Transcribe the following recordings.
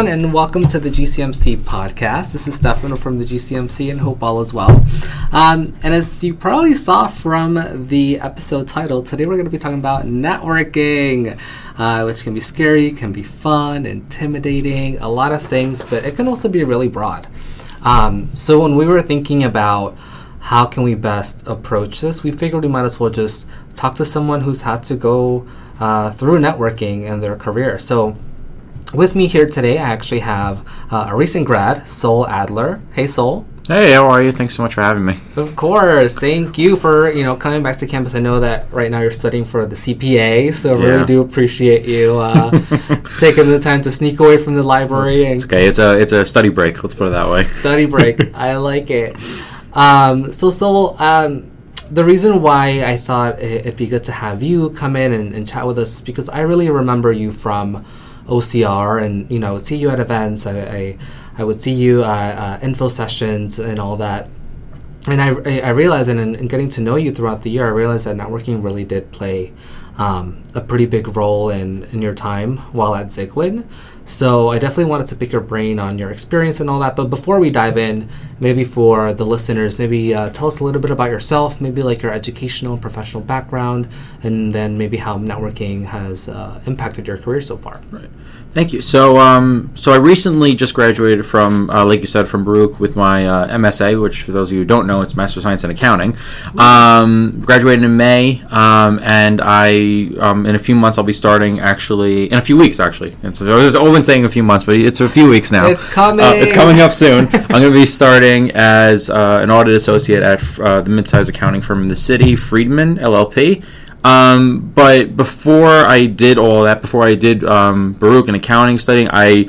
everyone, and welcome to the GCMC podcast. This is Stefano from the GCMC, and hope all is well. Um, and as you probably saw from the episode title, today we're going to be talking about networking, uh, which can be scary, can be fun, intimidating, a lot of things, but it can also be really broad. Um, so when we were thinking about how can we best approach this, we figured we might as well just talk to someone who's had to go uh, through networking in their career. So with me here today, I actually have uh, a recent grad, Sol Adler. Hey, Sol. Hey, how are you? Thanks so much for having me. Of course, thank you for you know coming back to campus. I know that right now you're studying for the CPA, so I really do appreciate you uh, taking the time to sneak away from the library. And it's okay. It's a it's a study break. Let's put it that way. Study break. I like it. Um, so, Sol, um, the reason why I thought it'd be good to have you come in and, and chat with us is because I really remember you from OCR and you know see you at events. I I, I would see you at uh, info sessions and all that. And I, I realized, and in, getting to know you throughout the year, I realized that networking really did play um, a pretty big role in, in your time while at Zicklin. So I definitely wanted to pick your brain on your experience and all that. But before we dive in, maybe for the listeners, maybe uh, tell us a little bit about yourself, maybe like your educational and professional background, and then maybe how networking has uh, impacted your career so far. Right. Thank you. So, um, so I recently just graduated from, uh, like you said, from Baruch with my uh, MSA, which for those of you who don't know, it's Master of Science in Accounting. Um, graduated in May, um, and I, um, in a few months, I'll be starting actually, in a few weeks actually. And so I've been saying a few months, but it's a few weeks now. It's coming. Uh, it's coming up soon. I'm going to be starting as uh, an audit associate at uh, the midsize accounting firm in the city, Friedman LLP. Um, but before I did all that, before I did um, Baruch and accounting studying, I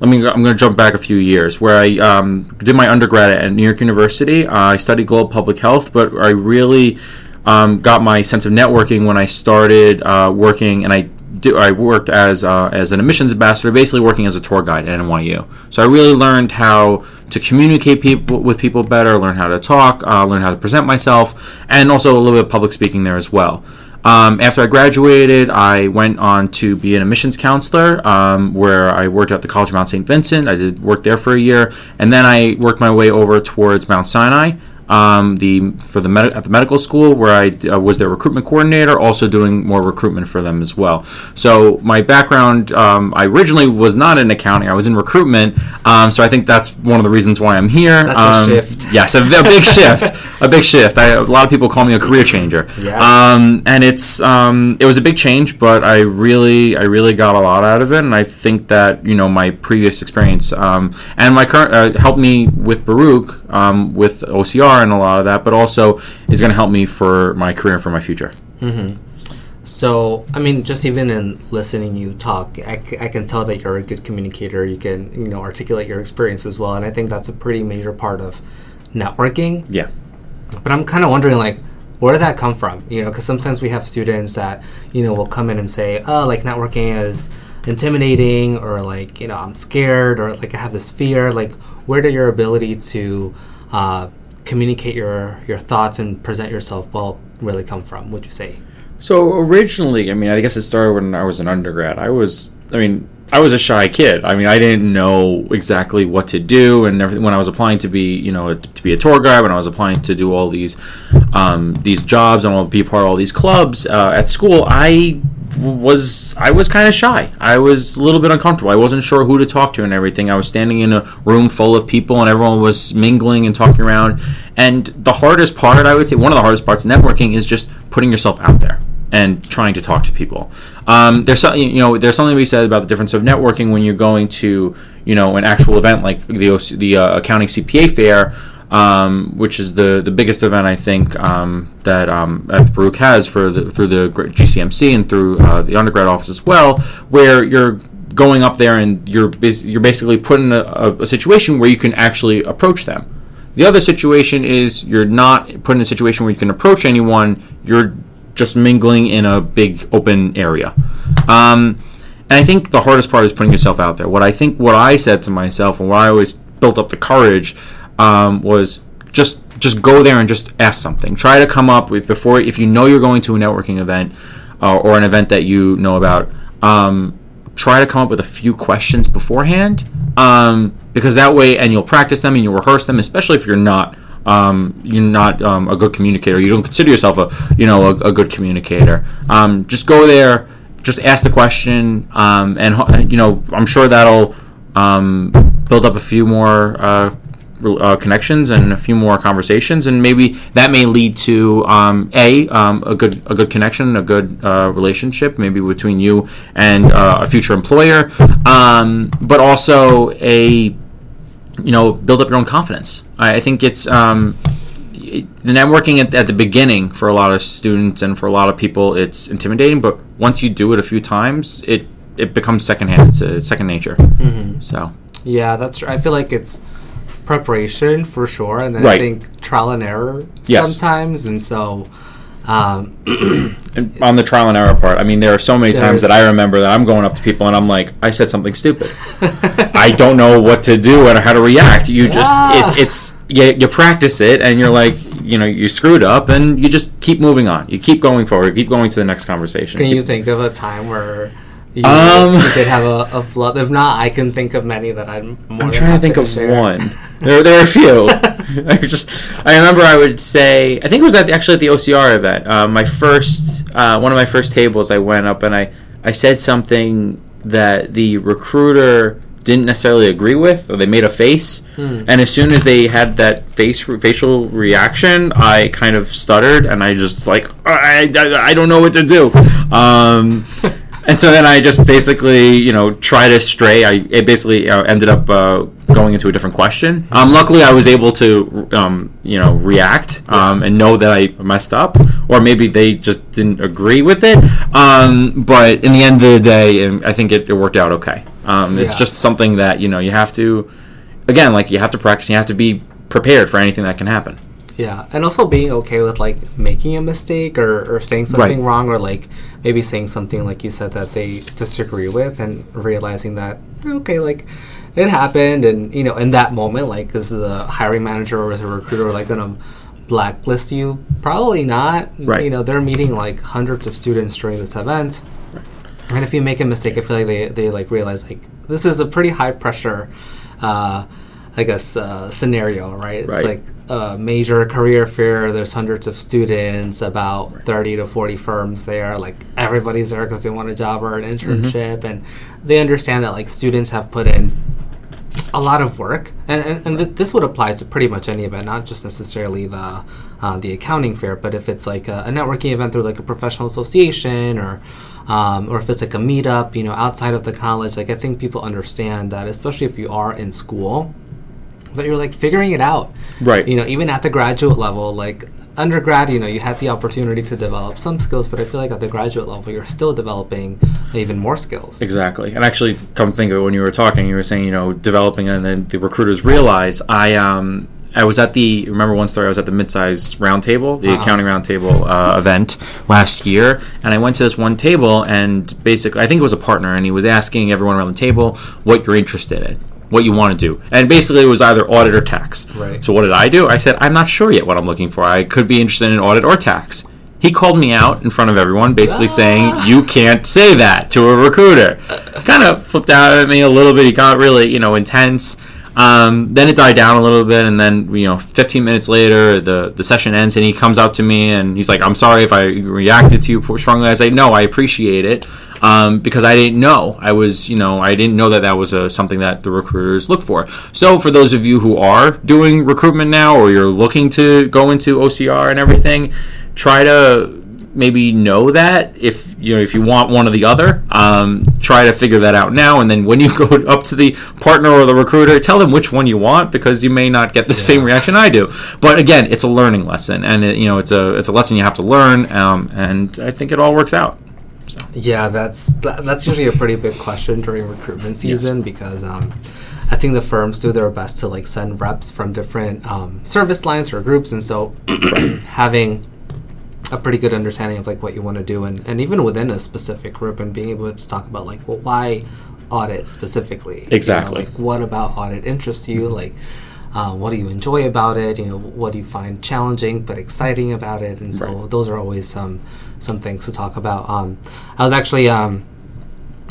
let me. I'm going to jump back a few years where I um, did my undergrad at New York University. Uh, I studied global public health, but I really um, got my sense of networking when I started uh, working, and I do, I worked as uh, as an admissions ambassador, basically working as a tour guide at NYU. So I really learned how to communicate people with people better, learn how to talk, uh, learn how to present myself, and also a little bit of public speaking there as well. Um, after I graduated, I went on to be an admissions counselor, um, where I worked at the College of Mount St. Vincent. I did work there for a year, and then I worked my way over towards Mount Sinai, um, the for the med- at the medical school where I uh, was their recruitment coordinator, also doing more recruitment for them as well. So my background, um, I originally was not in accounting; I was in recruitment. Um, so I think that's one of the reasons why I'm here. That's a um, shift. Yes, a, a big shift, a big shift. I, a lot of people call me a career changer. Yeah. Um, and it's um, it was a big change, but I really I really got a lot out of it, and I think that you know my previous experience and my current uh, helped me with Baruch with OCR and a lot of that, but also is going to help me for my career and for my future. Mm-hmm. So, I mean, just even in listening you talk, I, c- I can tell that you're a good communicator. You can, you know, articulate your experience as well, and I think that's a pretty major part of networking. Yeah. But I'm kind of wondering, like, where did that come from? You know, because sometimes we have students that, you know, will come in and say, oh, like, networking is intimidating, or like, you know, I'm scared, or like, I have this fear. Like, where did your ability to uh, communicate your your thoughts and present yourself well really come from? Would you say? So originally, I mean, I guess it started when I was an undergrad. I was, I mean, I was a shy kid. I mean, I didn't know exactly what to do, and everything. When I was applying to be, you know, to be a tour guide, when I was applying to do all these, um, these jobs and all be part of all these clubs uh, at school, I was I was kind of shy. I was a little bit uncomfortable. I wasn't sure who to talk to and everything. I was standing in a room full of people and everyone was mingling and talking around. And the hardest part, I would say, one of the hardest parts of networking is just putting yourself out there and trying to talk to people. Um, there's something you know there's something be said about the difference of networking when you're going to you know an actual event like the the uh, accounting CPA fair um, which is the, the biggest event I think um, that um, Baruch has for the, through the GCMC and through uh, the undergrad office as well, where you're going up there and you're you're basically put in a, a, situation where you can actually approach them. The other situation is you're not put in a situation where you can approach anyone. You're just mingling in a big open area. Um, and I think the hardest part is putting yourself out there. What I think, what I said to myself, and what I always built up the courage um, was just just go there and just ask something. Try to come up with before if you know you're going to a networking event uh, or an event that you know about. Um, try to come up with a few questions beforehand, um, because that way, and you'll practice them and you'll rehearse them, especially if you're not. Um, you're not um, a good communicator. You don't consider yourself a you know a, a good communicator. Um, just go there, just ask the question, um, and you know I'm sure that'll build up a few more uh, uh, connections and a few more conversations, and maybe that may lead to um, a um, a good a good connection, a good uh, relationship, maybe between you and uh, a future employer, um, but also a you know build up your own confidence. I, I think it's um, the networking at, at the beginning for a lot of students and for a lot of people it's intimidating, but once you do it a few times, it it becomes secondhand. It's, it's second nature. So Yeah, that's. I feel like it's preparation for sure, and then I think trial and error Yes. sometimes, and so. Um, on the trial and error part, I mean, there are so many times that I remember that I'm going up to people and I'm like, I said something stupid. I don't know what to do and how to react. You just, Yeah. it, it's, you, you practice it and you're like, you know, you screwed up and you just keep moving on. You keep going forward, keep going to the next conversation. Can Keep- you think of a time where you, Um, did have a, a flub? If not, I can think of many that I'm. More I'm than trying to think of share. one. There, there are a few. I just, I remember I would say, I think it was at, actually at the OCR event. Uh, my first, uh, one of my first tables, I went up and I, I said something that the recruiter didn't necessarily agree with, or they made a face. Hmm. And as soon as they had that face facial reaction, I kind of stuttered and I just like, I, I, I don't know what to do. Um, and so then I just basically, you know, try to stray. I it basically uh, ended up uh, going into a different question. Um, luckily, I was able to, um, you know, react um, and know that I messed up, or maybe they just didn't agree with it. Um, but in the end of the day, um, I think it, it worked out okay. Um, it's just something that you know you have to, again, like you have to practice. You have to be prepared for anything that can happen. Yeah, and also being okay with like making a mistake or, or saying something Right. wrong or like maybe saying something like you said that they disagree with and realizing that okay, like it happened and you know in that moment like is the hiring manager or is the recruiter like gonna blacklist you? Probably not. Right. You know they're meeting like hundreds of students during this event. And if you make a mistake, I feel like they, they like realize like this is a pretty high pressure, uh, I guess uh, scenario, right? It's Right. like a major career fair. There's hundreds of students, about thirty to forty firms there. Like everybody's there because they want a job or an internship, and they understand that like students have put in a lot of work, and, and, and th- this would apply to pretty much any event, not just necessarily the uh, the accounting fair, but if it's like a, a networking event through like a professional association or um, or if it's like a meetup, you know, outside of the college, like I think people understand that, especially if you are in school, that you're like figuring it out, Right. You know, even at the graduate level, like undergrad, you know, you had the opportunity to develop some skills, but I feel like at the graduate level, you're still developing even more skills. Exactly. And actually, come think of it, when you were talking, you were saying, you know, developing, and then the recruiters realize I um I was at the remember one story I was at the midsize roundtable, the Uh-huh. accounting roundtable uh, event last year, and I went to this one table, and basically I think it was a partner, and he was asking everyone around the table what you're interested in. What you want to do, and basically it was either audit or tax. Right. So what did I do? I said I'm not sure yet what I'm looking for. I could be interested in audit or tax. He called me out in front of everyone, basically saying, You can't say that to a recruiter. Kind of flipped out at me a little bit. He got really, you know, intense. Um, then it died down a little bit, and then, you know, 15 minutes later, the, the session ends, and he comes up to me and he's like, I'm sorry if I reacted to you strongly. I say, No, I appreciate it um, because I didn't know. I was, you know, I didn't know that that was a, something that the recruiters look for. So, for those of you who are doing recruitment now, or you're looking to go into OCR and everything, try to maybe know that if you know if you want one or the other um, try to figure that out now and then when you go up to the partner or the recruiter tell them which one you want because you may not get the same reaction i do but again it's a learning lesson and it, you know it's a it's a lesson you have to learn um, and i think it all works out Yeah, that's that, that's usually a pretty big question during recruitment season because um, I think the firms do their best to like send reps from different um, service lines or groups, and so having a pretty good understanding of like what you want to do, and, and even within a specific group, and being able to talk about like, well, why audit specifically? You know, Exactly. like, what about audit interests you? Like, uh, what do you enjoy about it? You know, what do you find challenging but exciting about it? And so Right. those are always some some things to talk about. Um, I was actually um,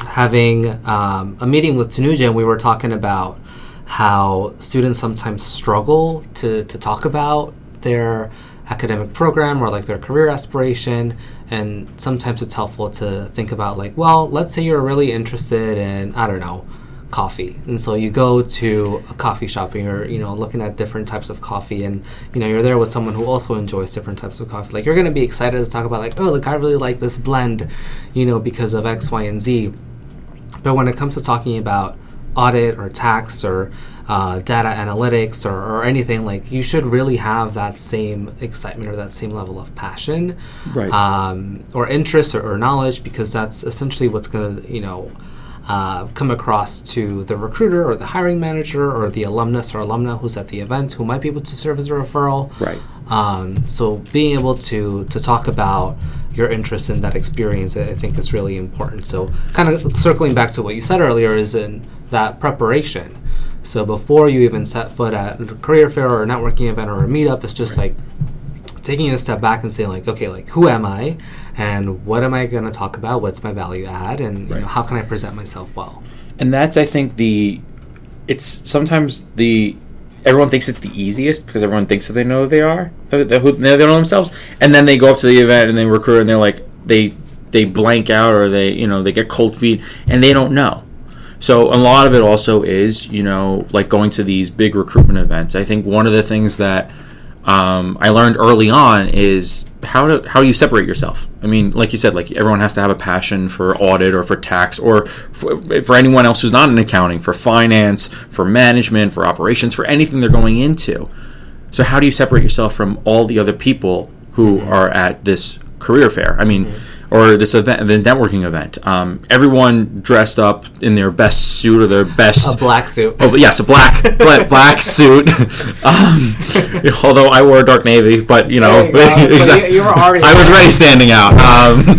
having um, a meeting with Tanuja, and we were talking about how students sometimes struggle to, to talk about their academic program or like their career aspiration and sometimes it's helpful to think about like well let's say you're really interested in i don't know coffee. And so you go to a coffee shop and you're you know looking at different types of coffee and you know you're there with someone who also enjoys different types of coffee. Like you're going to be excited to talk about like oh look i really like this blend you know because of x y and z. But when it comes to talking about audit or tax or uh, data analytics or, or anything like you should really have that same excitement or that same level of passion Right. um, or interest or, or knowledge because that's essentially what's going to you know uh, come across to the recruiter or the hiring manager or the alumnus or alumna who's at the event who might be able to serve as a referral Right. um, so being able to to talk about your interest in that experience, I I think is really important. So kind of circling back to what you said earlier is in that preparation. So before you even set foot at a career fair or a networking event or a meetup, it's just like taking a step back and saying like, okay, like who am I, and what am I going to talk about? What's my value add, and you know, how can I present myself well? and that's i think the it's sometimes the everyone thinks it's the easiest because everyone thinks that they know who they are who they know themselves. And then they go up to the event and they recruit and they're like they they blank out or they you know they get cold feet and they don't know. So a lot of it also is you know like going to these big recruitment events. I think one of the things that um, I learned early on is how to how do you separate yourself? I mean, like you said, like everyone has to have a passion for audit or for tax or for, for anyone else who's not in accounting, for finance, for management, for operations, for anything they're going into. So how do you separate yourself from all the other people who are at this career fair? I mean, or this event, the networking event. Um, everyone dressed up in their best suit or their best A black suit. Oh, yes, a black black, black suit. Um, although I wore a dark navy, but you know, you go. So exact- you- you were already I was already standing out. Um,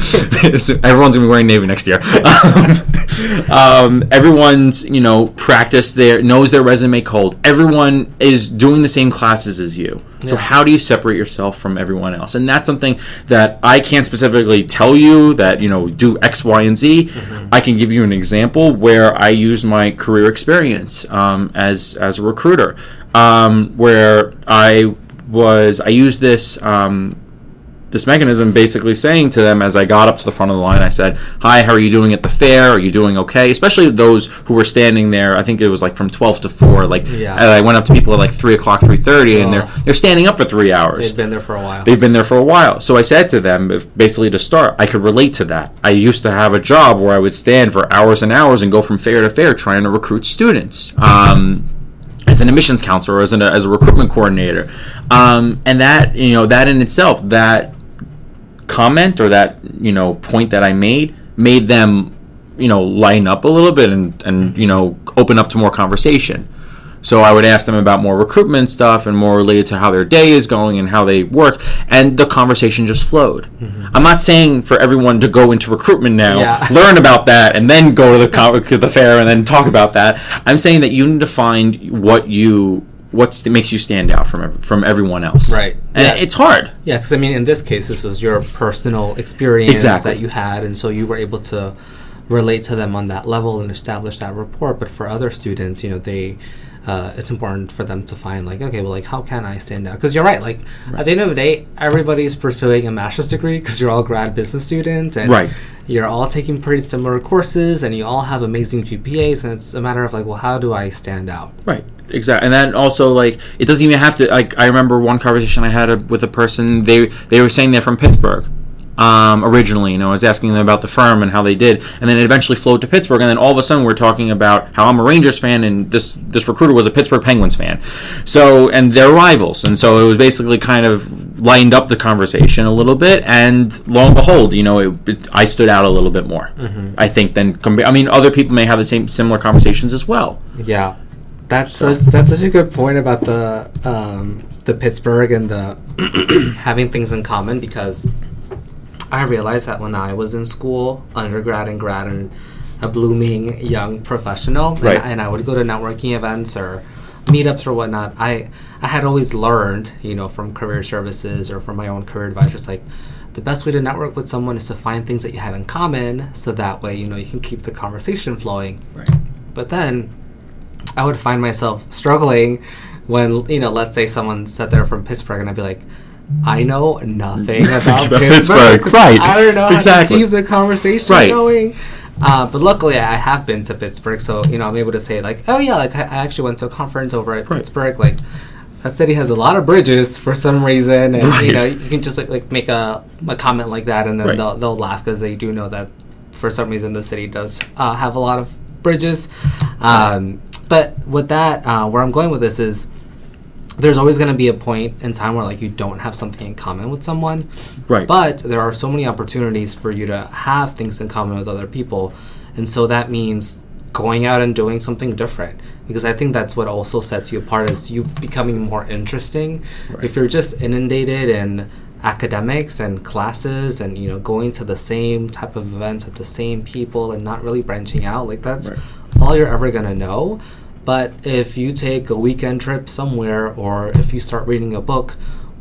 so everyone's gonna be wearing navy next year. Um, um, everyone's you know practiced their knows their resume cold. Everyone is doing the same classes as you. So how do you separate yourself from everyone else? And that's something that I can't specifically tell you that you know do X, Y, and Z. I can give you an example where I use my career experience um, as as a recruiter, um, where I was I used this. Um, this mechanism basically saying to them as I got up to the front of the line, I said, Hi, how are you doing at the fair? Are you doing okay? Especially those who were standing there, I think it was like from 12 to 4. Like, Yeah. and I went up to people at like 3 o'clock, 3.30, and they're, Oh. they're standing up for three hours. They've been there for a while. They've been there for a while. So I said to them, if basically to start, I could relate to that. I used to have a job where I would stand for hours and hours and go from fair to fair trying to recruit students. Um, as an admissions counselor, or as, an, as a recruitment coordinator, um, and that you know that in itself, that comment or that you know point that I made made them you know line up a little bit and and you know open up to more conversation. So I would ask them about more recruitment stuff and more related to how their day is going and how they work, and the conversation just flowed. Mm-hmm. I'm not saying for everyone to go into recruitment now, Yeah. learn about that, and then go to the co- to the fair and then talk about that. I'm saying that you need to find what you what makes you stand out from from everyone else. Right. And Yeah. it's hard. Yeah, because I mean, in this case, this was your personal experience Exactly. that you had, and so you were able to relate to them on that level and establish that rapport. But for other students, you know, they uh, it's important for them to find like, okay, well, like, how can I stand out? Because you're right. Like at the end of the day, everybody's pursuing a master's degree because you're all grad business students, and Right. you're all taking pretty similar courses, and you all have amazing GPAs, and it's a matter of like, well, how do I stand out? Right. Exactly. And then also like it doesn't even have to like I remember one conversation I had a, with a person they they were saying they're from Pittsburgh. Um, originally, you know, I was asking them about the firm and how they did, and then it eventually flowed to Pittsburgh, and then all of a sudden we're talking about how I'm a Rangers fan, and this this recruiter was a Pittsburgh Penguins fan, so and they're rivals, and so it was basically kind of lined up the conversation a little bit, and lo and behold, you know, it, it, I stood out a little bit more, I think, than I mean, other people may have the same similar conversations as well. Yeah, that's such, that's such a good point about the um, the Pittsburgh and the having things in common because I realized that when I was in school, undergrad and grad, and a blooming young professional, Right. and, and I would go to networking events or meetups or whatnot. I I had always learned, you know, from career services or from my own career advisors, like the best way to network with someone is to find things that you have in common, so that way you know you can keep the conversation flowing. Right. But then I would find myself struggling when, you know, let's say someone sat they're from Pittsburgh and I'd be like, I know nothing about, About Pittsburgh. Pittsburgh, right, I don't know exactly. how to keep the conversation Right. going. Uh, but luckily, I have been to Pittsburgh, so you know I'm able to say like, oh yeah, like I, actually went to a conference over at Right. Pittsburgh. Like that city has a lot of bridges for some reason, and you know you can just like, like make a, a comment like that, and then Right. they'll, they'll laugh because they do know that for some reason the city does uh, have a lot of bridges. Um, but with that, uh, where I'm going with this is there's always going to be a point in time where like you don't have something in common with someone Right. but there are so many opportunities for you to have things in common with other people and so that means going out and doing something different because i think that's what also sets you apart is you becoming more interesting Right. if you're just inundated in academics and classes and you know going to the same type of events with the same people and not really branching out like that's Right. all you're ever going to know but if you take a weekend trip somewhere or if you start reading a book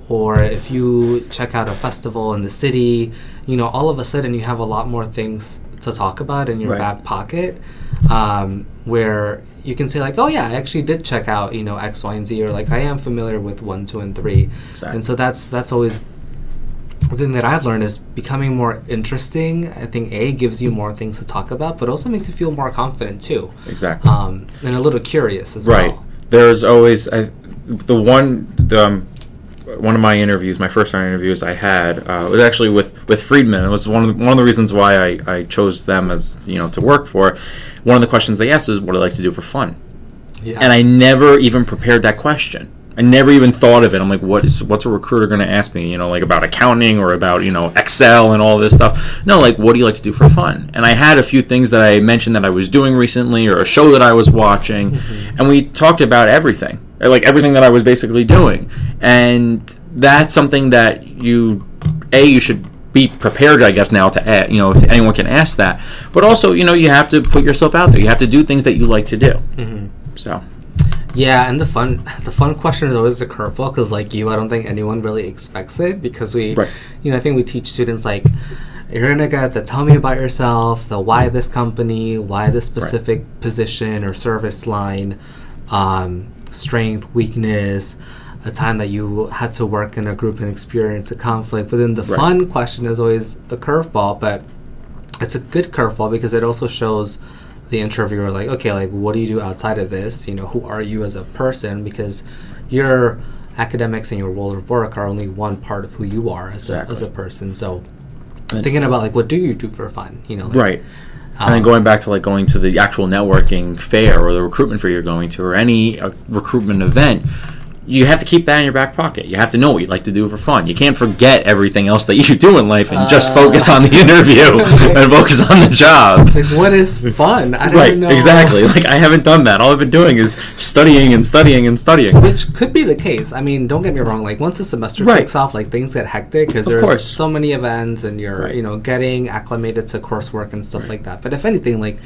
or if you check out a festival in the city you know all of a sudden you have a lot more things to talk about in your Right. back pocket um, where you can say like oh yeah i actually did check out you know x y and z or like i am familiar with one two and three Exactly. and so that's that's always the thing that I've learned is becoming more interesting. I think A gives you more things to talk about, but also makes you feel more confident too, Exactly. um, and a little curious as right well. Right. There's always I, the one the, um, one of my interviews my first round interviews i had uh, was actually with with friedman it was one of the, one of the reasons why I, I chose them as you know to work for one of the questions they asked is what do i like to do for fun Yeah, and i never even prepared that question I never even thought of it. I'm like, what is what's a recruiter going to ask me? You know, like about accounting or about you know Excel and all this stuff. No, like, what do you like to do for fun? And I had a few things that I mentioned that I was doing recently, or a show that I was watching, mm-hmm. and we talked about everything, like everything that I was basically doing. And that's something that you, a, you should be prepared, I guess, now to add, you know, anyone can ask that. But also, you know, you have to put yourself out there. You have to do things that you like to do. Mm-hmm. So. Yeah, and the fun the fun question is always the curveball because like you, I don't think anyone really expects it because we, Right. you know, I think we teach students like. You're gonna get the tell me about yourself, the why this company, why this specific position or service line, um, strength, weakness, a time that you had to work in a group and experience a conflict. But then the Right. fun question is always a curveball, but it's a good curveball because it also shows the interviewer like, okay, like what do you do outside of this? You know, who are you as a person? Because your academics and your world of work are only one part of who you are as, a, as a Exactly. person. So thinking about like what do you do for fun? You know, like, Right. and then going back to like going to the actual networking fair or the recruitment fair you're going to or any uh, recruitment event, you have to keep that in your back pocket. You have to know what you like to do for fun. You can't forget everything else that you do in life and just Uh. focus on the interview and focus on the job. Like what is fun? I don't Right, know. exactly. Like I haven't done that. All I've been doing is studying and studying and studying. Which could be the case. I mean, don't get me wrong. Like once the semester Right. kicks off, like things get hectic because there's course. so many events and you're Right. you know getting acclimated to coursework and stuff like that. But if anything, like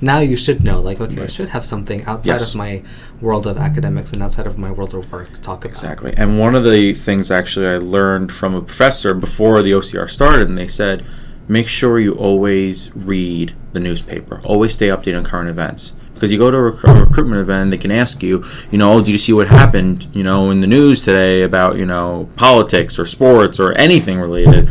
now you should know, like okay, I should have something outside Yes. of my world of academics and outside of my world of work to talk about. Exactly. And one of the things actually I learned from a professor before the OCR started, and they said, make sure you always read the newspaper. Always stay updated on current events. Because you go to a, rec- a recruitment event, they can ask you, you know, oh, did you see what happened, you know, in the news today about, you know, politics or sports or anything related?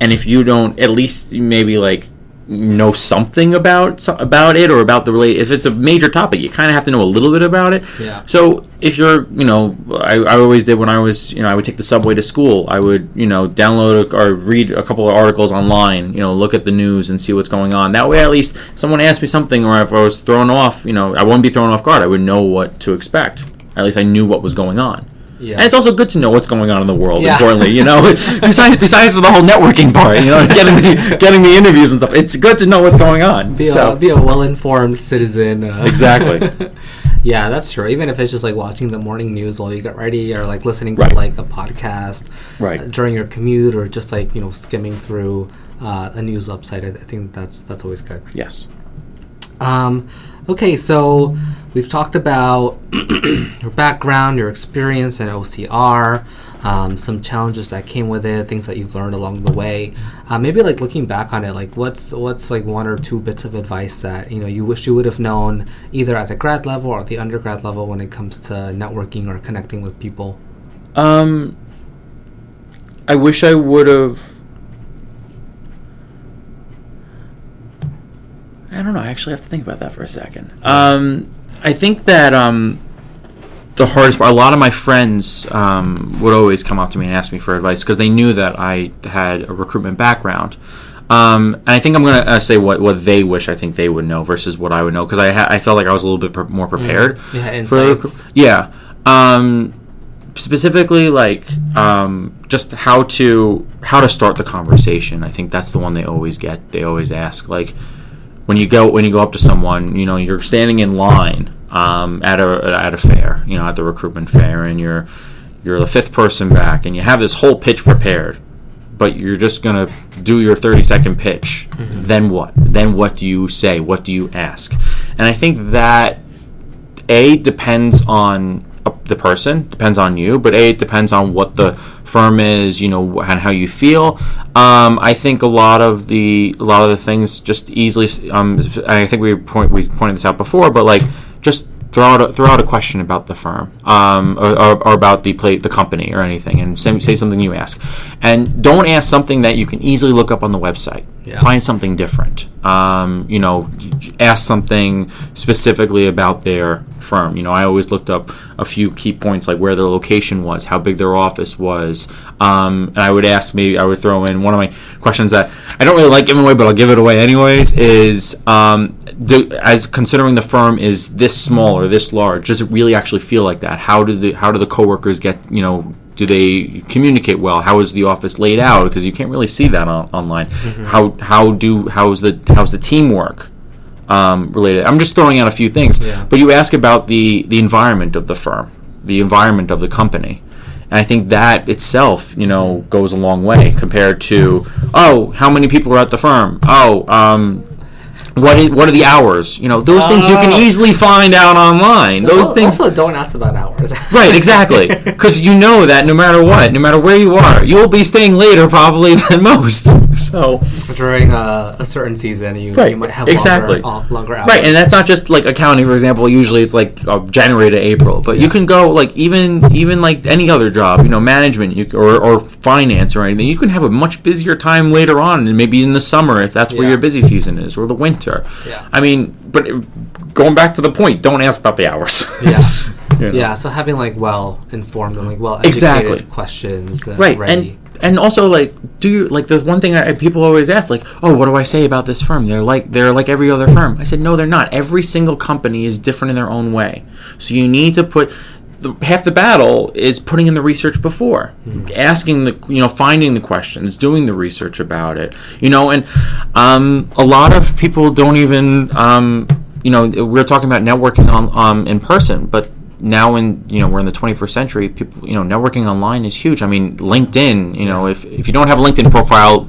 And if you don't at least maybe like know something about about it or about the relate if it's a major topic you kind of have to know a little bit about it. Yeah. so if you're you know I, I always did when i was you know i would take the subway to school. I would you know download a, or read a couple of articles online you know look at the news and see what's going on. That way at least someone asked me something or if i was thrown off you know i wouldn't be thrown off guard. I would know what to expect. At least i knew what was going on Yeah. and it's also good to know what's going on in the world. Yeah. Importantly, you know, besides besides for the whole networking part, you know, getting the getting the interviews and stuff. It's good to know what's going on. be so a be a well informed citizen. Uh, Exactly. yeah, that's true. Even if it's just like watching the morning news while you get ready, or like listening to Right. like a podcast Right. uh, during your commute, or just like you know skimming through uh, a news website, I, I think that's that's always good. yes, Um, okay, so we've talked about your background, your experience in OCR. um, some challenges that came with it, things that you've learned along the way. Uh, maybe like looking back on it, like what's what's like one or two bits of advice that you know you wish you would have known either at the grad level or the undergrad level when it comes to networking or connecting with people. Um, I wish I would have. I don't know. I actually have to think about that for a second. Um, I think that um, the hardest part. A lot of my friends um, would always come up to me and ask me for advice because they knew that I had a recruitment background. Um, and I think I'm going to uh, say what, what they wish I think they would know versus what I would know because I ha- I felt like I was a little bit pre- more prepared. Yeah, for insights. recru- yeah. Um, specifically, like um, just how to how to start the conversation. I think that's the one they always get. They always ask like when you go when you go up to someone, you know, you're standing in line um, at a at a fair, you know, at the recruitment fair, and you're you're the fifth person back, and you have this whole pitch prepared, but you're just gonna do your 30 second pitch. Then what? Then what do you say? What do you ask? And I think that a depends on the person. Depends on you but a it depends on what the firm is you know and how you feel. Um, i think a lot of the a lot of the things just easily um, i think we point we pointed this out before but like just throw out a, throw out a question about the firm um, or, or, or about the plate the company or anything and say, say something you ask. And don't ask something that you can easily look up on the website Yeah. find something different. Um, you know ask something specifically about their firm. You know i always looked up a few key points like where their location was how big their office was. Um, and i would ask maybe i would throw in one of my questions that i don't really like giving away but i'll give it away anyways is um, do, as considering the firm is this small or this large does it really actually feel like that? How do the how do the coworkers get you know do they communicate well? How is the office laid out? Because you can't really see that on, online. How how do how's the how's the teamwork um, related? I'm just throwing out a few things. Yeah. But you ask about the the environment of the firm, the environment of the company, and I think that itself, you know, goes a long way compared to oh, how many people are at the firm? Oh, um, what is, what are the hours? You know, those things you can Oh. easily find out online. Those things Also, don't ask about hours. Right, exactly. Because you know that no matter what, no matter where you are, you'll be staying later probably than most. So, During a, a certain season, you, Right, you might have exactly. longer, uh, longer hours. right, and that's not just like accounting, for example. Usually it's like uh, January to April, but you can go like even even like any other job, you know, management, you or or finance or anything. You can have a much busier time later on, and maybe in the summer if that's where your busy season is, or the winter. Yeah. I mean, but it- going back to the point, don't ask about the hours. Yeah. You know? Yeah, so having like well informed and like well educated Exactly. questions uh, right ready. and and also like do you like the one thing I, people always ask like oh what do i say about this firm they're like they're like every other firm i said no they're not every single company is different in their own way so you need to put the, half the battle is putting in the research before. Asking the you know finding the questions doing the research about it you know and um, a lot of people don't even um, you know we're talking about networking on um, in person but now in you know we're in the 21st century people you know networking online is huge i mean linkedin you know if, if you don't have a linkedin profile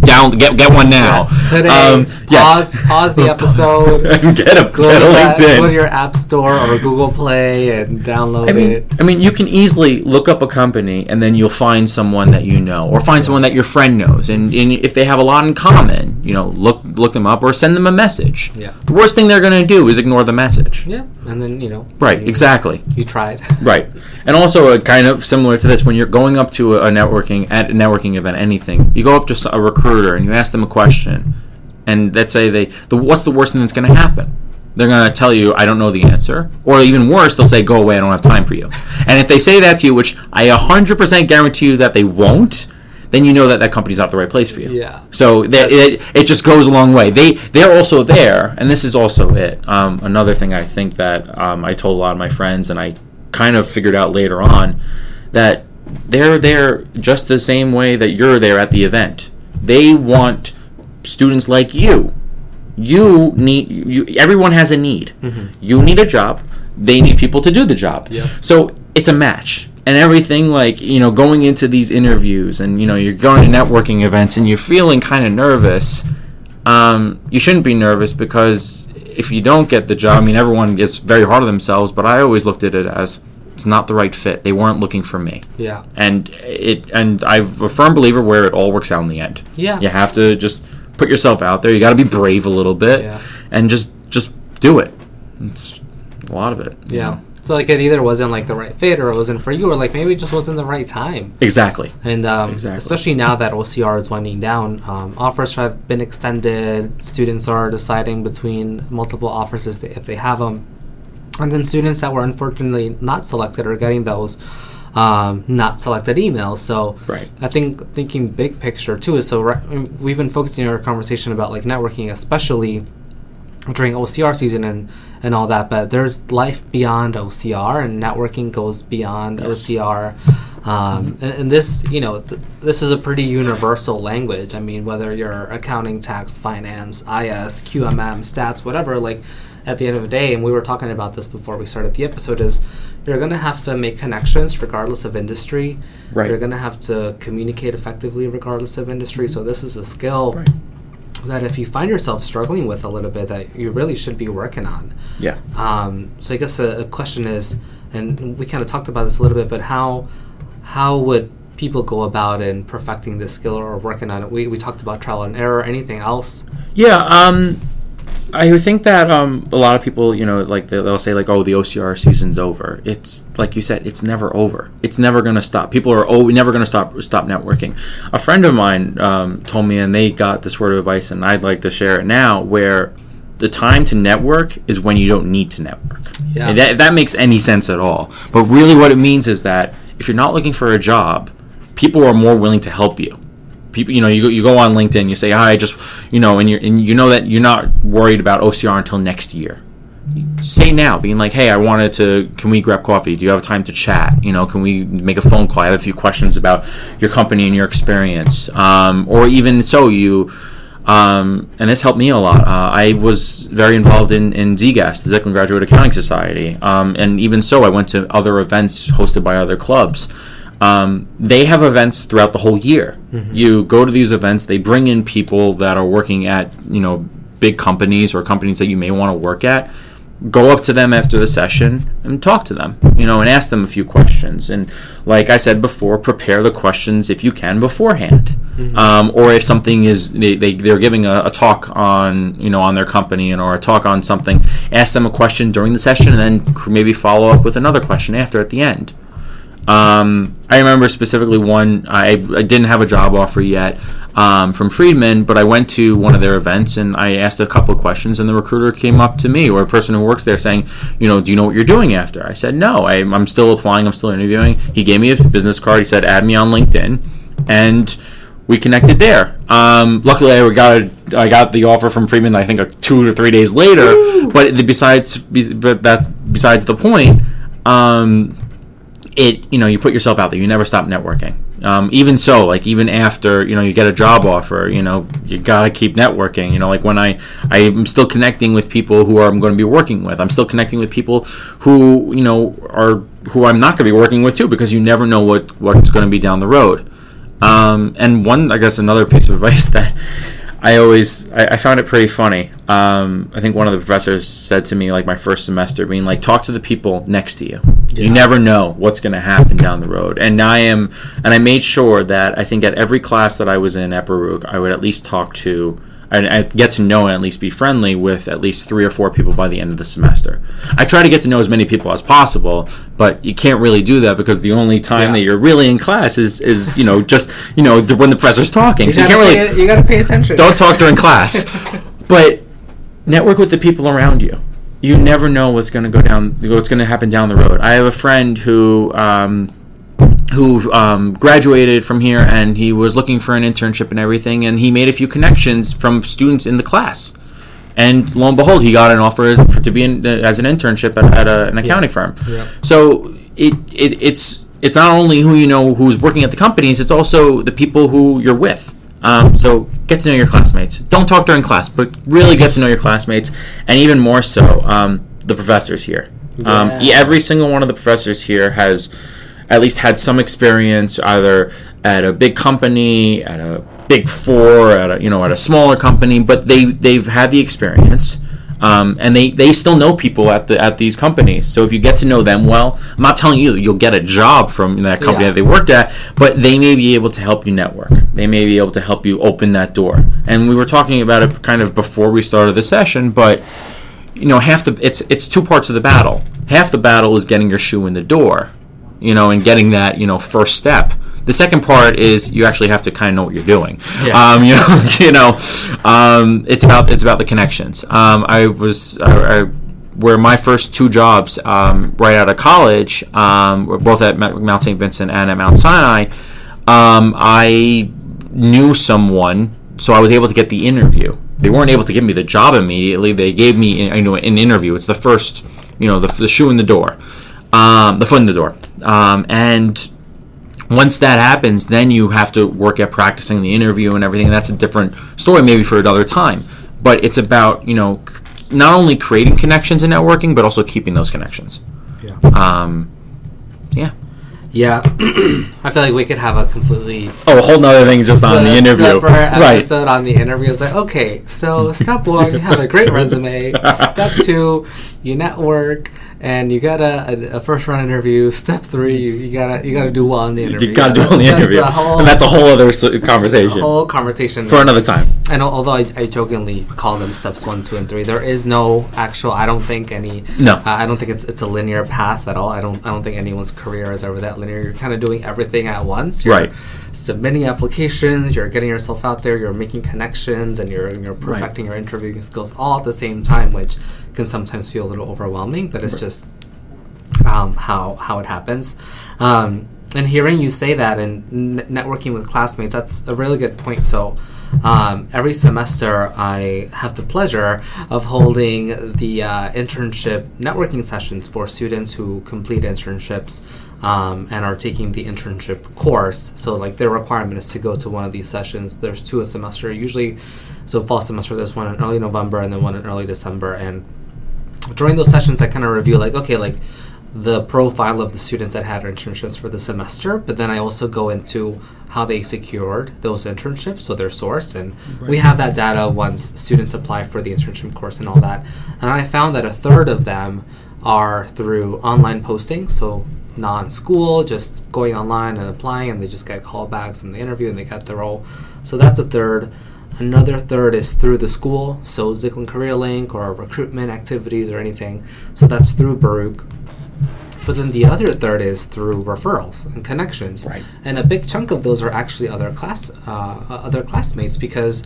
down get get one now Yes, today, Um, pause, pause the episode. get a, Go get a that, linkedin go to your app store or Google Play and download I mean, it. I mean, you can easily look up a company and then you'll find someone that you know, or find someone that your friend knows, and, and if they have a lot in common, you know, look look them up or send them a message. Yeah. The worst thing they're going to do is ignore the message. Yeah, and then you know. Right. you, You tried. Right. And also, uh, kind of similar to this, when you're going up to a, a networking at a networking event, anything, you go up to a recruiter and you ask them a question, and let's say they, the, what's the worst thing that's going to happen? They're going to tell you, I don't know the answer. Or even worse, they'll say, go away, I don't have time for you. And if they say that to you, which I 100% guarantee you that they won't, then you know that that company's not the right place for you. Yeah. So that it, it just goes a long way. They they're also there, and this is also it. Um, another thing I think that um, I told a lot of my friends, and I kind of figured out later on that they're there just the same way that you're there at the event. They want students like you. You need you. Everyone has a need. You need a job. They need people to do the job. Yep. So it's a match. And everything like, you know, going into these interviews and, you know, you're going to networking events and you're feeling kind of nervous. Um, you shouldn't be nervous because if you don't get the job, I mean, everyone gets very hard on themselves, but I always looked at it as it's not the right fit. They weren't looking for me. Yeah. And it and I'm a firm believer where it all works out in the end. Yeah. You have to just put yourself out there. You got to be brave a little bit Yeah. and just just do it. It's a lot of it. you Yeah. know? So like it either wasn't like the right fit or it wasn't for you or like maybe it just wasn't the right time. Exactly. And um, Exactly. especially now that OCR is winding down, um, offers have been extended. Students are deciding between multiple offers if they, if they have them. And then students that were unfortunately not selected are getting those um, not selected emails. So Right. I think thinking big picture too is so right, we've been focusing our conversation about like networking, especially during OCR season and, and all that, but there's life beyond OCR and networking goes beyond OCR. Um, and, and this, you know, th- this is a pretty universal language. I mean, whether you're accounting, tax, finance, IS, QMM, stats, whatever, like at the end of the day, and we were talking about this before we started the episode, is you're going to have to make connections regardless of industry. Right. You're going to have to communicate effectively regardless of industry. So this is a skill Right. That if you find yourself struggling with a little bit that you really should be working on. Yeah. Um, so I guess a, a question is, and we kind of talked about this a little bit, but how how would people go about in perfecting this skill or working on it? We, we talked about trial and error. Anything else? Yeah, um, I think that um, a lot of people, you know, like they- they'll say like, "Oh, the OCR season's over." It's like you said, it's never over. It's never going to stop. People are oh, never going to stop stop networking. A friend of mine um, told me, and they got this word of advice, and I'd like to share it now, where the time to network is when you don't need to network. Yeah. And that, if that makes any sense at all. But really, what it means is that if you're not looking for a job, people are more willing to help you people you know you go, you go on linkedin you say hi just you know and you and you know that you're not worried about ocr until next year say now being like hey i wanted to can we grab coffee do you have time to chat you know can we make a phone call i have a few questions about your company and your experience um, or even so you um, and this helped me a lot. Uh, I was very involved in, in ZGAS, the Zicklin Graduate Accounting Society. Um, and even so, I went to other events hosted by other clubs. Um, they have events throughout the whole year. You go to these events, they bring in people that are working at, you know, big companies or companies that you may want to work at. Go up to them after the session and talk to them, you know, and ask them a few questions. And like I said before, prepare the questions if you can beforehand. Um, or if something is they, they they're giving a, a talk on you know on their company and or a talk on something, ask them a question during the session and then maybe follow up with another question after at the end. Um, I remember specifically one. I, I didn't have a job offer yet um, from Friedman, but I went to one of their events and I asked a couple of questions, and the recruiter came up to me or a person who works there saying, "You know, do you know what you're doing after?" I said, "No, I, I'm still applying. I'm still interviewing." He gave me a business card. He said, "Add me on LinkedIn," and we connected there. Um, luckily, I got I got the offer from Friedman. I think uh, two or three days later. But besides, but that besides the point. Um, it you know you put yourself out there. You never stop networking. Um, even so like even after you know you get a job offer you know you gotta keep networking. You know like when i i'm still connecting with people who i'm going to be working with. I'm still connecting with people who you know are who i'm not going to be working with too because you never know what what's going to be down the road. Um, and one i guess another piece of advice that I always I, I found it pretty funny. Um, I think one of the professors said to me like my first semester, being like, talk to the people next to you. You never know what's going to happen down the road. And I am, and I made sure that I think at every class that I was in at Baruch, I would at least talk to. And I get to know and at least be friendly with at least three or four people by the end of the semester. I try to get to know as many people as possible, but you can't really do that because the only time Yeah. that you're really in class is, is you know just you know when the professor's talking. so you can't really pay, you gotta pay attention. don't talk during class, but network with the people around you. You never know what's going to go down, what's going to happen down the road. I have a friend who um, who um, graduated from here, and he was looking for an internship and everything, and he made a few connections from students in the class. And lo and behold, he got an offer for, to be in, as an internship at, at a, an accounting firm. Yeah. So it, it it's it's not only who you know who's working at the companies; it's also the people who you're with. Um, so get to know your classmates. Don't talk during class, but really get to know your classmates, and even more so, um, the professors here. Um, Yeah. every single one of the professors here has at least had some experience either at a big company, at a big four, at a you know at a smaller company, but they they've had the experience. Um, and they, they still know people at the at these companies. So if you get to know them well, I'm not telling you you'll get a job from that company Yeah. that they worked at, but they may be able to help you network. They may be able to help you open that door. And we were talking about it kind of before we started the session, but you know, half the it's it's two parts of the battle. Half the battle is getting your shoe in the door, you know, and getting that you know first step. The second part is you actually have to kind of know what you're doing. Yeah. Um, you know, you know, um, it's about it's about the connections. Um, I was I, I, where my first two jobs um, right out of college um, were both at Mount St. Vincent and at Mount Sinai. Um, I knew someone, so I was able to get the interview. They weren't able to give me the job immediately. They gave me, you know, an interview. It's the first, you know, the, the shoe in the door, um, the foot in the door, um, and once that happens, then you have to work at practicing the interview and everything. That's a different story, maybe for another time. But it's about you know not only creating connections and networking, but also keeping those connections. Yeah. Um, yeah. Yeah, I feel like we could have a completely Oh, a whole nother thing just on the interview, separate right? episode on the interview. It's like, okay, so step one, have a great resume. step two, you network, and you got a, a, a first round interview. Step three, you, you gotta you gotta do well in the interview. You gotta do well in the interview, whole, and that's a whole other conversation whole conversation for another time. And although I, I jokingly call them steps one, two, and three, there is no actual. I don't think any. No. uh, I don't think it's it's a linear path at all. I don't I don't think anyone's career is ever that linear. You're kind of doing everything at once. You're Right. Submitting applications, you're getting yourself out there, you're making connections, and you're you're perfecting your interviewing skills all at the same time, which can sometimes feel a little overwhelming. But it's just um, how how it happens. Um, and hearing you say that and n- networking with classmates, that's a really good point. So. Um, every semester, I have the pleasure of holding the uh, internship networking sessions for students who complete internships um, and are taking the internship course. So, like, their requirement is to go to one of these sessions. There's two a semester. Usually, so fall semester, there's one in early November and then one in early December. And during those sessions, I kind of review like, okay, like the profile of the students that had internships for the semester, but then I also go into how they secured those internships, so their source, and we have that data once students apply for the internship course and all that. And I found that a third of them are through online posting, so non-school, just going online and applying, and they just get callbacks in the interview and they get the role. So that's a third. Another third is through the school, so Zicklin Career Link or recruitment activities or anything. So that's through Baruch. But then the other third is through referrals and connections, Right. and a big chunk of those are actually other class, uh, other classmates because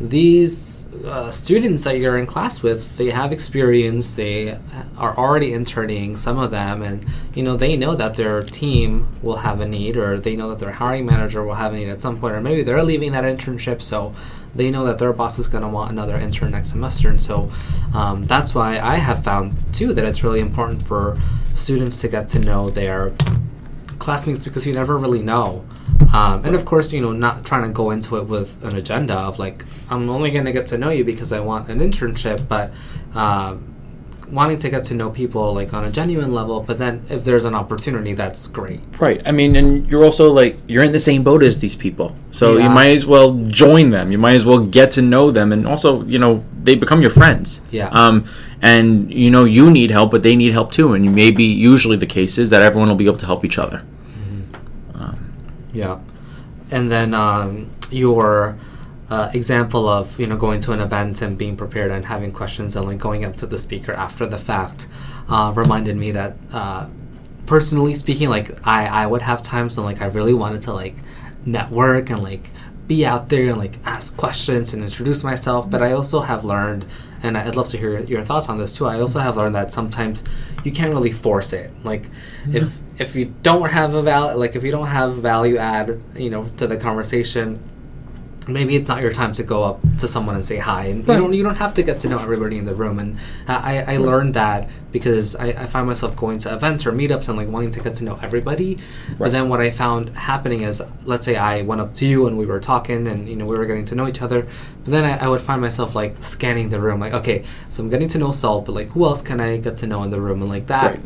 these uh, students that you're in class with, they have experience, they are already interning, some of them, and you know they know that their team will have a need, or they know that their hiring manager will have a need at some point, or maybe they're leaving that internship, so they know that their boss is going to want another intern next semester, and so um, that's why I have found too that it's really important for students to get to know their classmates because you never really know. Um, and of course, you know, not trying to go into it with an agenda of like, I'm only going to get to know you because I want an internship, but uh, wanting to get to know people like on a genuine level. But then if there's an opportunity, that's great. Right. I mean, and you're also like you're in the same boat as these people, so Yeah. you might as well join them. You might as well get to know them, and also, you know, they become your friends. Yeah. Um, and you know, you need help, but they need help too. And maybe usually the case is that everyone will be able to help each other. Yeah, and then um, your uh, example of you know going to an event and being prepared and having questions and like going up to the speaker after the fact uh, reminded me that uh, personally speaking, like I I would have times when like I really wanted to like network and like be out there and like ask questions and introduce myself, but I also have learned. And I'd love to hear your thoughts on this too. I also have learned that sometimes you can't really force it. Like, if if you don't have a val like if you don't have value add you know to the conversation maybe it's not your time to go up to someone and say hi. And Right. you don't you don't have to get to know everybody in the room. And I, I learned that because I, I find myself going to events or meetups and like wanting to get to know everybody. But then what I found happening is let's say I went up to you and we were talking and you know we were getting to know each other. But then I, I would find myself like scanning the room like okay so I'm getting to know Sol but like who else can I get to know in the room and like that. Right.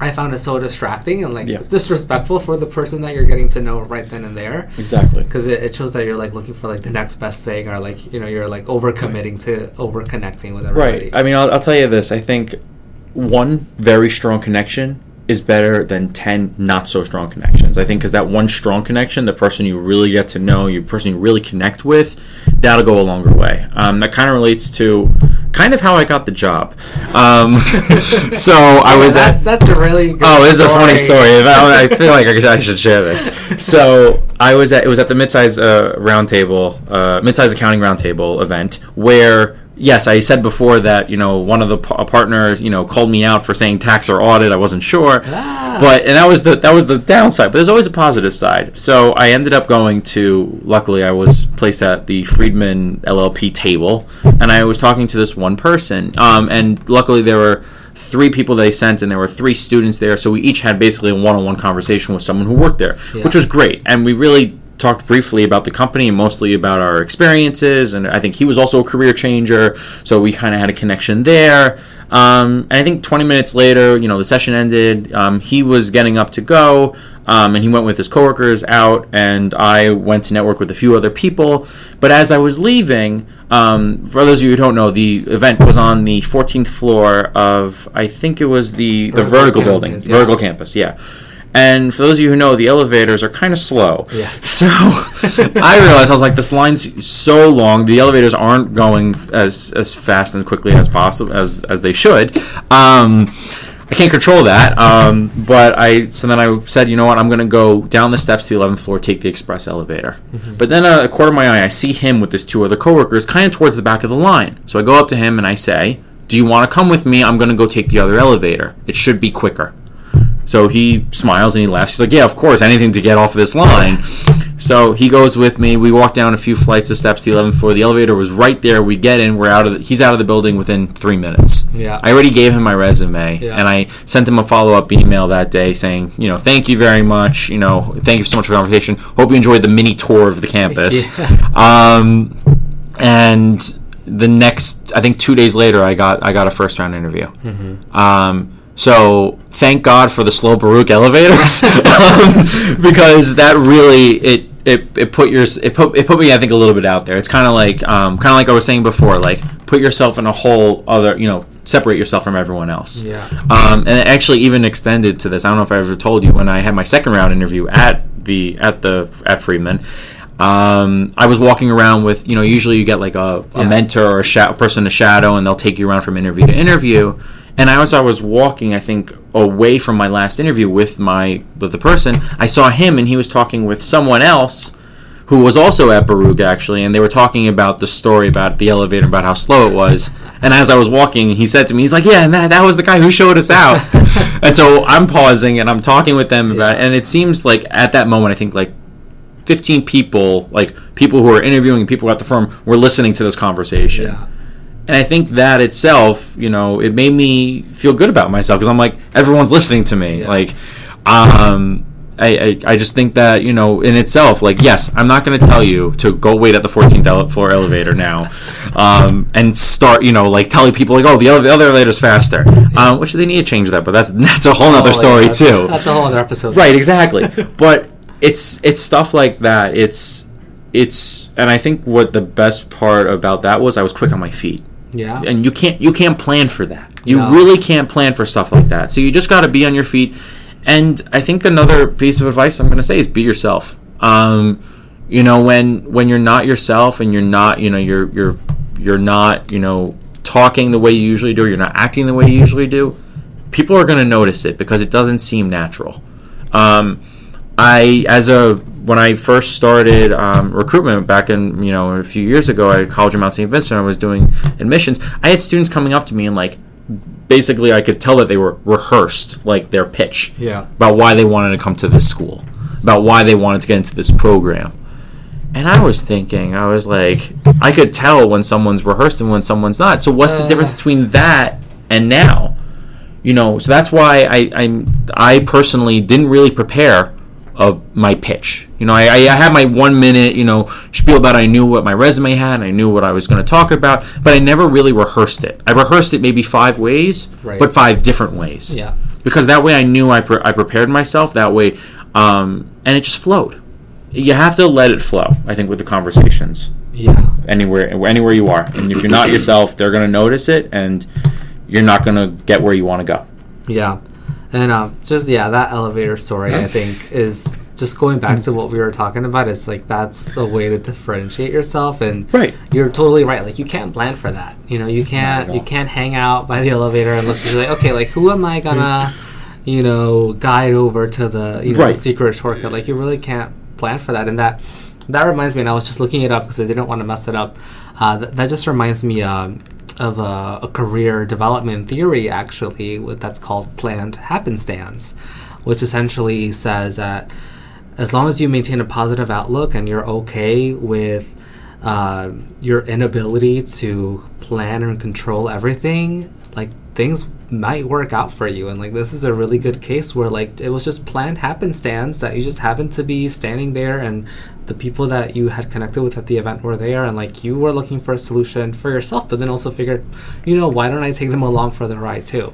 I found it so distracting and like Yeah. disrespectful for the person that you're getting to know right then and there. Exactly. Because it, it shows that you're like looking for like the next best thing, or like you know you're like over committing to over connecting with everybody. Right. I mean, I'll, I'll tell you this. I think one very strong connection is better than 10 not so strong connections. I think because that one strong connection, the person you really get to know, you person you really connect with, that'll go a longer way. Um, that kind of relates to kind of how I got the job. Um, so I was at. that's that's a really good Oh, it's a funny story. I, I feel like I should- I should share this. So I was at it was at the midsize uh, roundtable, uh, midsize accounting roundtable event where. Yes, I said before that you know one of the p- partners you know called me out for saying tax or audit. I wasn't sure, Ah. but and that was the that was the downside. But there's always a positive side. So I ended up going to. Luckily, I was placed at the Friedman LLP table, and I was talking to this one person. Um, and luckily, there were three people they sent, and there were three students there. So we each had basically a one-on-one conversation with someone who worked there, Yeah. which was great. And we really talked briefly about the company and mostly about our experiences. And I think he was also a career changer, so we kind of had a connection there. Um, and I think 20 minutes later, you know, the session ended. Um, he was getting up to go, um, and he went with his coworkers out, and I went to network with a few other people. But as I was leaving, um, for those of you who don't know, the event was on the 14th floor of, I think it was the the Vertical Vertical building, campus, yeah. Vertical campus, yeah. And for those of you who know, the elevators are kind of slow. Yes. So I realized I was like, this line's so long. The elevators aren't going as as fast and quickly as possible as as they should. Um, I can't control that. Um, but I so then I said, you know what? I'm going to go down the steps to the 11th floor, take the express elevator. But then uh, a quarter of my eye, I see him with his two other coworkers, kind of towards the back of the line. So I go up to him and I say, "Do you want to come with me? I'm going to go take the other elevator. It should be quicker." So he smiles and he laughs. He's like, "Yeah, of course, anything to get off of this line." So he goes with me. We walk down a few flights of steps to the 11th floor. The elevator was right there. We get in. We're out of. The, he's out of the building within three minutes. Yeah. I already gave him my resume, Yeah. and I sent him a follow up email that day saying, you know, thank you very much. You know, thank you so much for the conversation. Hope you enjoyed the mini tour of the campus. yeah. Um, and the next, I think two days later, I got I got a first round interview. Mm-hmm. Um, so thank God for the slow Baruch elevators, um, because that really it. It, it put your it put it put me I think a little bit out there. It's kind of like um, kind of like I was saying before, like put yourself in a whole other you know separate yourself from everyone else. Yeah. Um, and it actually even extended to this. I don't know if I ever told you when I had my second round interview at the at the at Friedman. Um, I was walking around with you know usually you get like a, a Yeah. mentor or a, a person to shadow and they'll take you around from interview to interview. And as I was walking, I think away from my last interview with my with the person, I saw him and he was talking with someone else who was also at Baruch actually, and they were talking about the story about the elevator, about how slow it was. And as I was walking, he said to me, he's like, "Yeah, and that, that was the guy who showed us out." and so I'm pausing and I'm talking with them about, Yeah. and it seems like at that moment, I think like 15 people, like people who are interviewing people at the firm, were listening to this conversation. Yeah. And I think that itself, you know, it made me feel good about myself because I'm like, everyone's listening to me. Yeah. Like, um, I, I, I just think that, you know, in itself, like, yes, I'm not going to tell you to go wait at the 14th floor elevator now um, and start, you know, like telling people, like, oh, the other, the other elevator's faster, um, which they need to change that, but that's, that's a whole other Oh, story, yeah, too. That's a whole other episode. Right, exactly. but it's it's stuff like that. It's it's and I think what the best part about that was I was quick on my feet. Yeah. And you can't you can't plan for that. You No. really can't plan for stuff like that. So you just got to be on your feet. And I think another piece of advice I'm going to say is be yourself. Um, you know when when you're not yourself and you're not you know you're you're you're not you know talking the way you usually do, you're not acting the way you usually do. People are going to notice it because it doesn't seem natural. Um, I as a when I first started um, recruitment back in you know a few years ago at College of Mount St. Vincent, I was doing admissions. I had students coming up to me and like basically I could tell that they were rehearsed like their pitch Yeah. about why they wanted to come to this school, about why they wanted to get into this program. And I was thinking, I was like, I could tell when someone's rehearsed and when someone's not. So what's the Uh. difference between that and now? You know, so that's why I I, I personally didn't really prepare uh, my pitch. You know, I, I had my one minute, you know, spiel about I knew what my resume had, I knew what I was going to talk about, but I never really rehearsed it. I rehearsed it maybe five ways, Right. but five different ways. Yeah. because that way I knew I, pre- I prepared myself that way, um, and it just flowed. You have to let it flow. I think with the conversations Yeah. anywhere anywhere you are, and if you're not yourself, they're gonna notice it, and you're not gonna get where you want to go. Yeah. And um, just, yeah, that elevator story, I think, is just going back to what we were talking about. It's like that's the way to differentiate yourself. And Right. you're totally right. Like, you can't plan for that. You know, you can't, you can't hang out by the elevator and look like, okay, like, who am I gonna, you know, guide over to the, you know, Right. secret shortcut? Like, you really can't plan for that. And that, that reminds me, and I was just looking it up because I didn't want to mess it up. Uh, th- that just reminds me um, of a, a career development theory, actually, that's called planned happenstance, which essentially says that as long as you maintain a positive outlook and you're okay with uh, your inability to plan and control everything, like things might work out for you. And like this is a really good case where like it was just planned happenstance that you just happened to be standing there and the people that you had connected with at the event were there and like you were looking for a solution for yourself, but then also figured, you know, why don't I take them along for the ride too?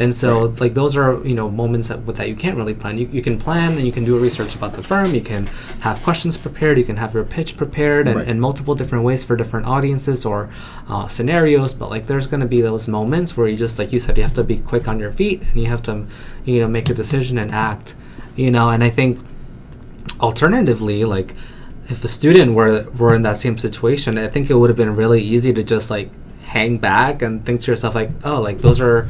And so, like those are you know moments that that you can't really plan. You, you can plan and you can do research about the firm. You can have questions prepared. You can have your pitch prepared and, Right. in multiple different ways for different audiences or uh, scenarios. But like, there's going to be those moments where you just like you said, you have to be quick on your feet and you have to you know make a decision and act. You know, and I think alternatively, like if a student were were in that same situation, I think it would have been really easy to just like hang back and think to yourself like, oh, like those are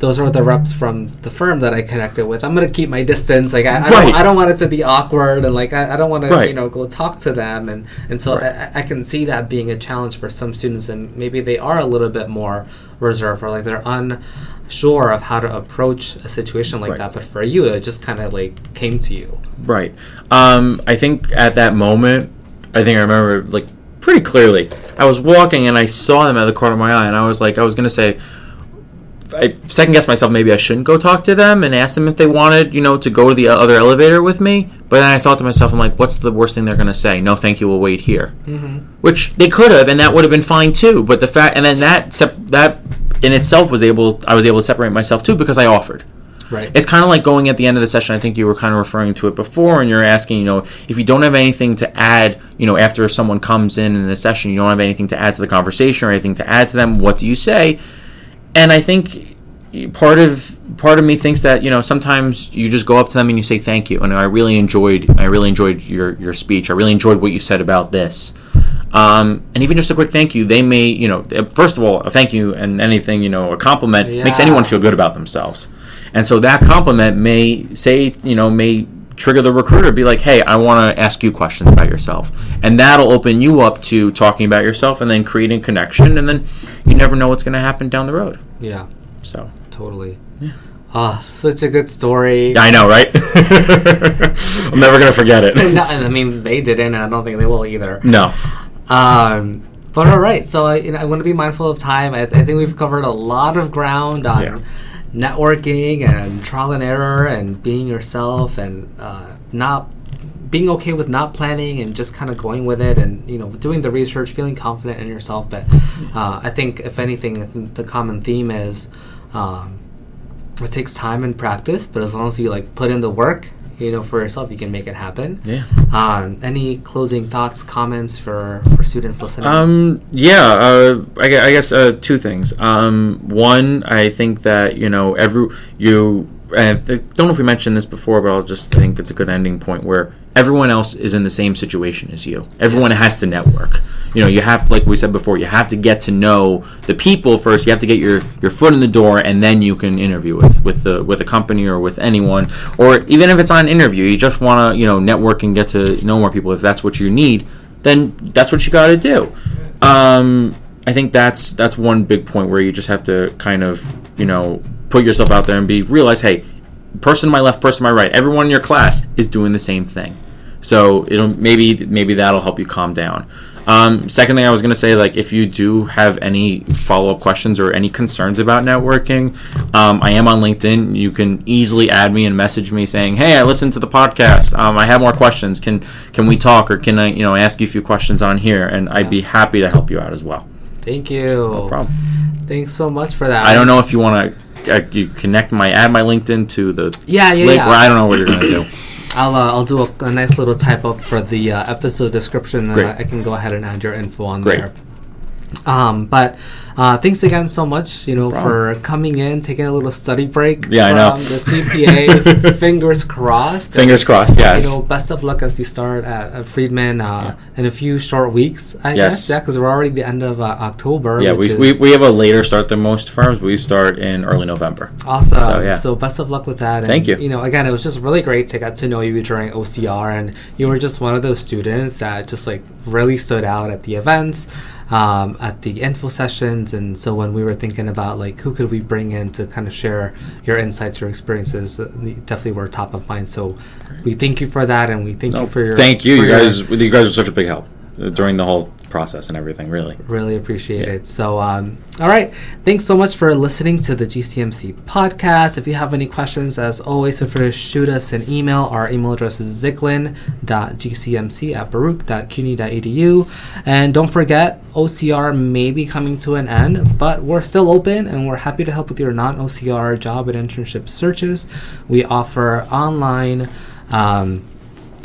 those are the reps from the firm that I connected with. I'm gonna keep my distance. Like I, I, Right. don't, I don't want it to be awkward and like I, I don't want to you know go talk to them and and so I, I can see that being a challenge for some students and maybe they are a little bit more reserved or like they're unsure of how to approach a situation like Right. that. But for you, it just kind of like came to you. Right. Um, I think at that moment, I think I remember like pretty clearly. I was walking and I saw them at the corner of my eye, and I was like, I was gonna say. I second guessed myself. Maybe I shouldn't go talk to them and ask them if they wanted, you know, to go to the other elevator with me. But then I thought to myself, I'm like, what's the worst thing they're gonna say? No, thank you. We'll wait here. Mm-hmm. Which they could have, and that would have been fine too. But the fact, and then that sep- that in itself was able, I was able to separate myself too because I offered Right. it's kind of like going at the end of the session. I think you were kind of referring to it before, and you're asking, you know, if you don't have anything to add, you know, after someone comes in in a session, you don't have anything to add to the conversation or anything to add to them. What do you say? And I think part of part of me thinks that you know sometimes you just go up to them and you say thank you. And I really enjoyed I really enjoyed your your speech. I really enjoyed what you said about this. Um, and even just a quick thank you, they may, you know, first of all, a thank you and anything, you know, a compliment makes anyone feel good about themselves. And so that compliment may say, you know, may trigger the recruiter be like, "Hey, I want to ask you questions about yourself." And that'll open you up to talking about yourself and then creating connection and then you never know what's going to happen down the road. Yeah. So, Totally. Yeah Ah, such a good story. I know, right? I'm never going to forget it. no, and I mean, they didn't, and I don't think they will either. No. Um, but all right, so I, you know, I want to be mindful of time. I, I think we've covered a lot of ground on Yeah. Networking and trial and error and being yourself and uh, not being okay with not planning and just kind of going with it and you know doing the research, feeling confident in yourself. But uh, I think if anything, the common theme is. Um, it takes time and practice, but as long as you like put in the work, you know, for yourself, you can make it happen. Yeah. Um, any closing thoughts, comments for for students listening? Um, yeah, uh, I, I guess uh, two things. Um, one, I think that you know every you. And I don't know if we mentioned this before, but I'll just think it's a good ending point where everyone else is in the same situation as you. Everyone has to network. You know, you have, like we said before, you have to get to know the people first. You have to get your, your foot in the door, and then you can interview with with the with a company or with anyone, or even if it's not an interview, you just want to you know network and get to know more people. If that's what you need, then that's what you got to do. Um, I think that's that's one big point where you just have to kind of you know put yourself out there and be realize, hey, person to my left, person to my right, everyone in your class is doing the same thing. So it'll maybe maybe that'll help you calm down. Um, second thing I was gonna say, like if you do have any follow up questions or any concerns about networking, um, I am on LinkedIn. You can easily add me and message me saying, "Hey, I listened to the podcast. Um, I have more questions. Can can we talk or can I you know ask you a few questions on here?" And I'd be happy to help you out as well. Thank you. No problem. Thanks so much for that. I don't know if you want to uh, you connect my add my LinkedIn to the Yeah, yeah, link. yeah. Where I don't know what you're gonna do. I'll uh, I'll do a, a nice little type up for the uh, episode description, and. I, I can go ahead and add your info on Great. there. Um, but uh, thanks again so much, you know, Problem. for coming in, taking a little study break. Yeah, I know. from The CPA, fingers crossed. Fingers crossed. Yes. You know, best of luck as you start at, at Friedman uh, in a few short weeks. I Yes. guess, yeah, because we're already the end of uh, October. yeah, we, we, we have a later start than most firms. We start in early November. awesome. so, yeah. So best of luck with that. And, Thank you. You know, again, it was just really great to get to know you during OCR, and you were just one of those students that just like really stood out at the events. Um, at the info sessions, and so when we were thinking about like who could we bring in to kind of share your insights, your experiences, uh, definitely were top of mind. So we thank you for that, and we thank No, you for your thank you. You guys, you guys were such a big help during the whole process and everything. Really. Really appreciate Yeah. it. So, um, all right. Thanks so much for listening to the GCMC podcast. If you have any questions, as always, feel free to shoot us an email. Our email address is zicklin.gcmc at baruch.cuny.edu. And don't forget, OCR may be coming to an end, but we're still open and we're happy to help with your non OCR job and internship searches. We offer online. Um,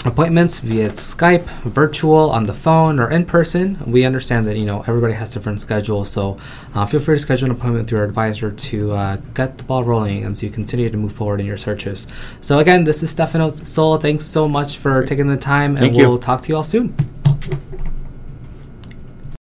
appointments via Skype, virtual, on the phone, or in person. We understand that you know everybody has different schedules, so uh, feel free to schedule an appointment with your advisor to uh, get the ball rolling and so you continue to move forward in your searches. So again, this is Stefano Sol. Thanks so much for taking the time, and Thank we'll talk to you all soon.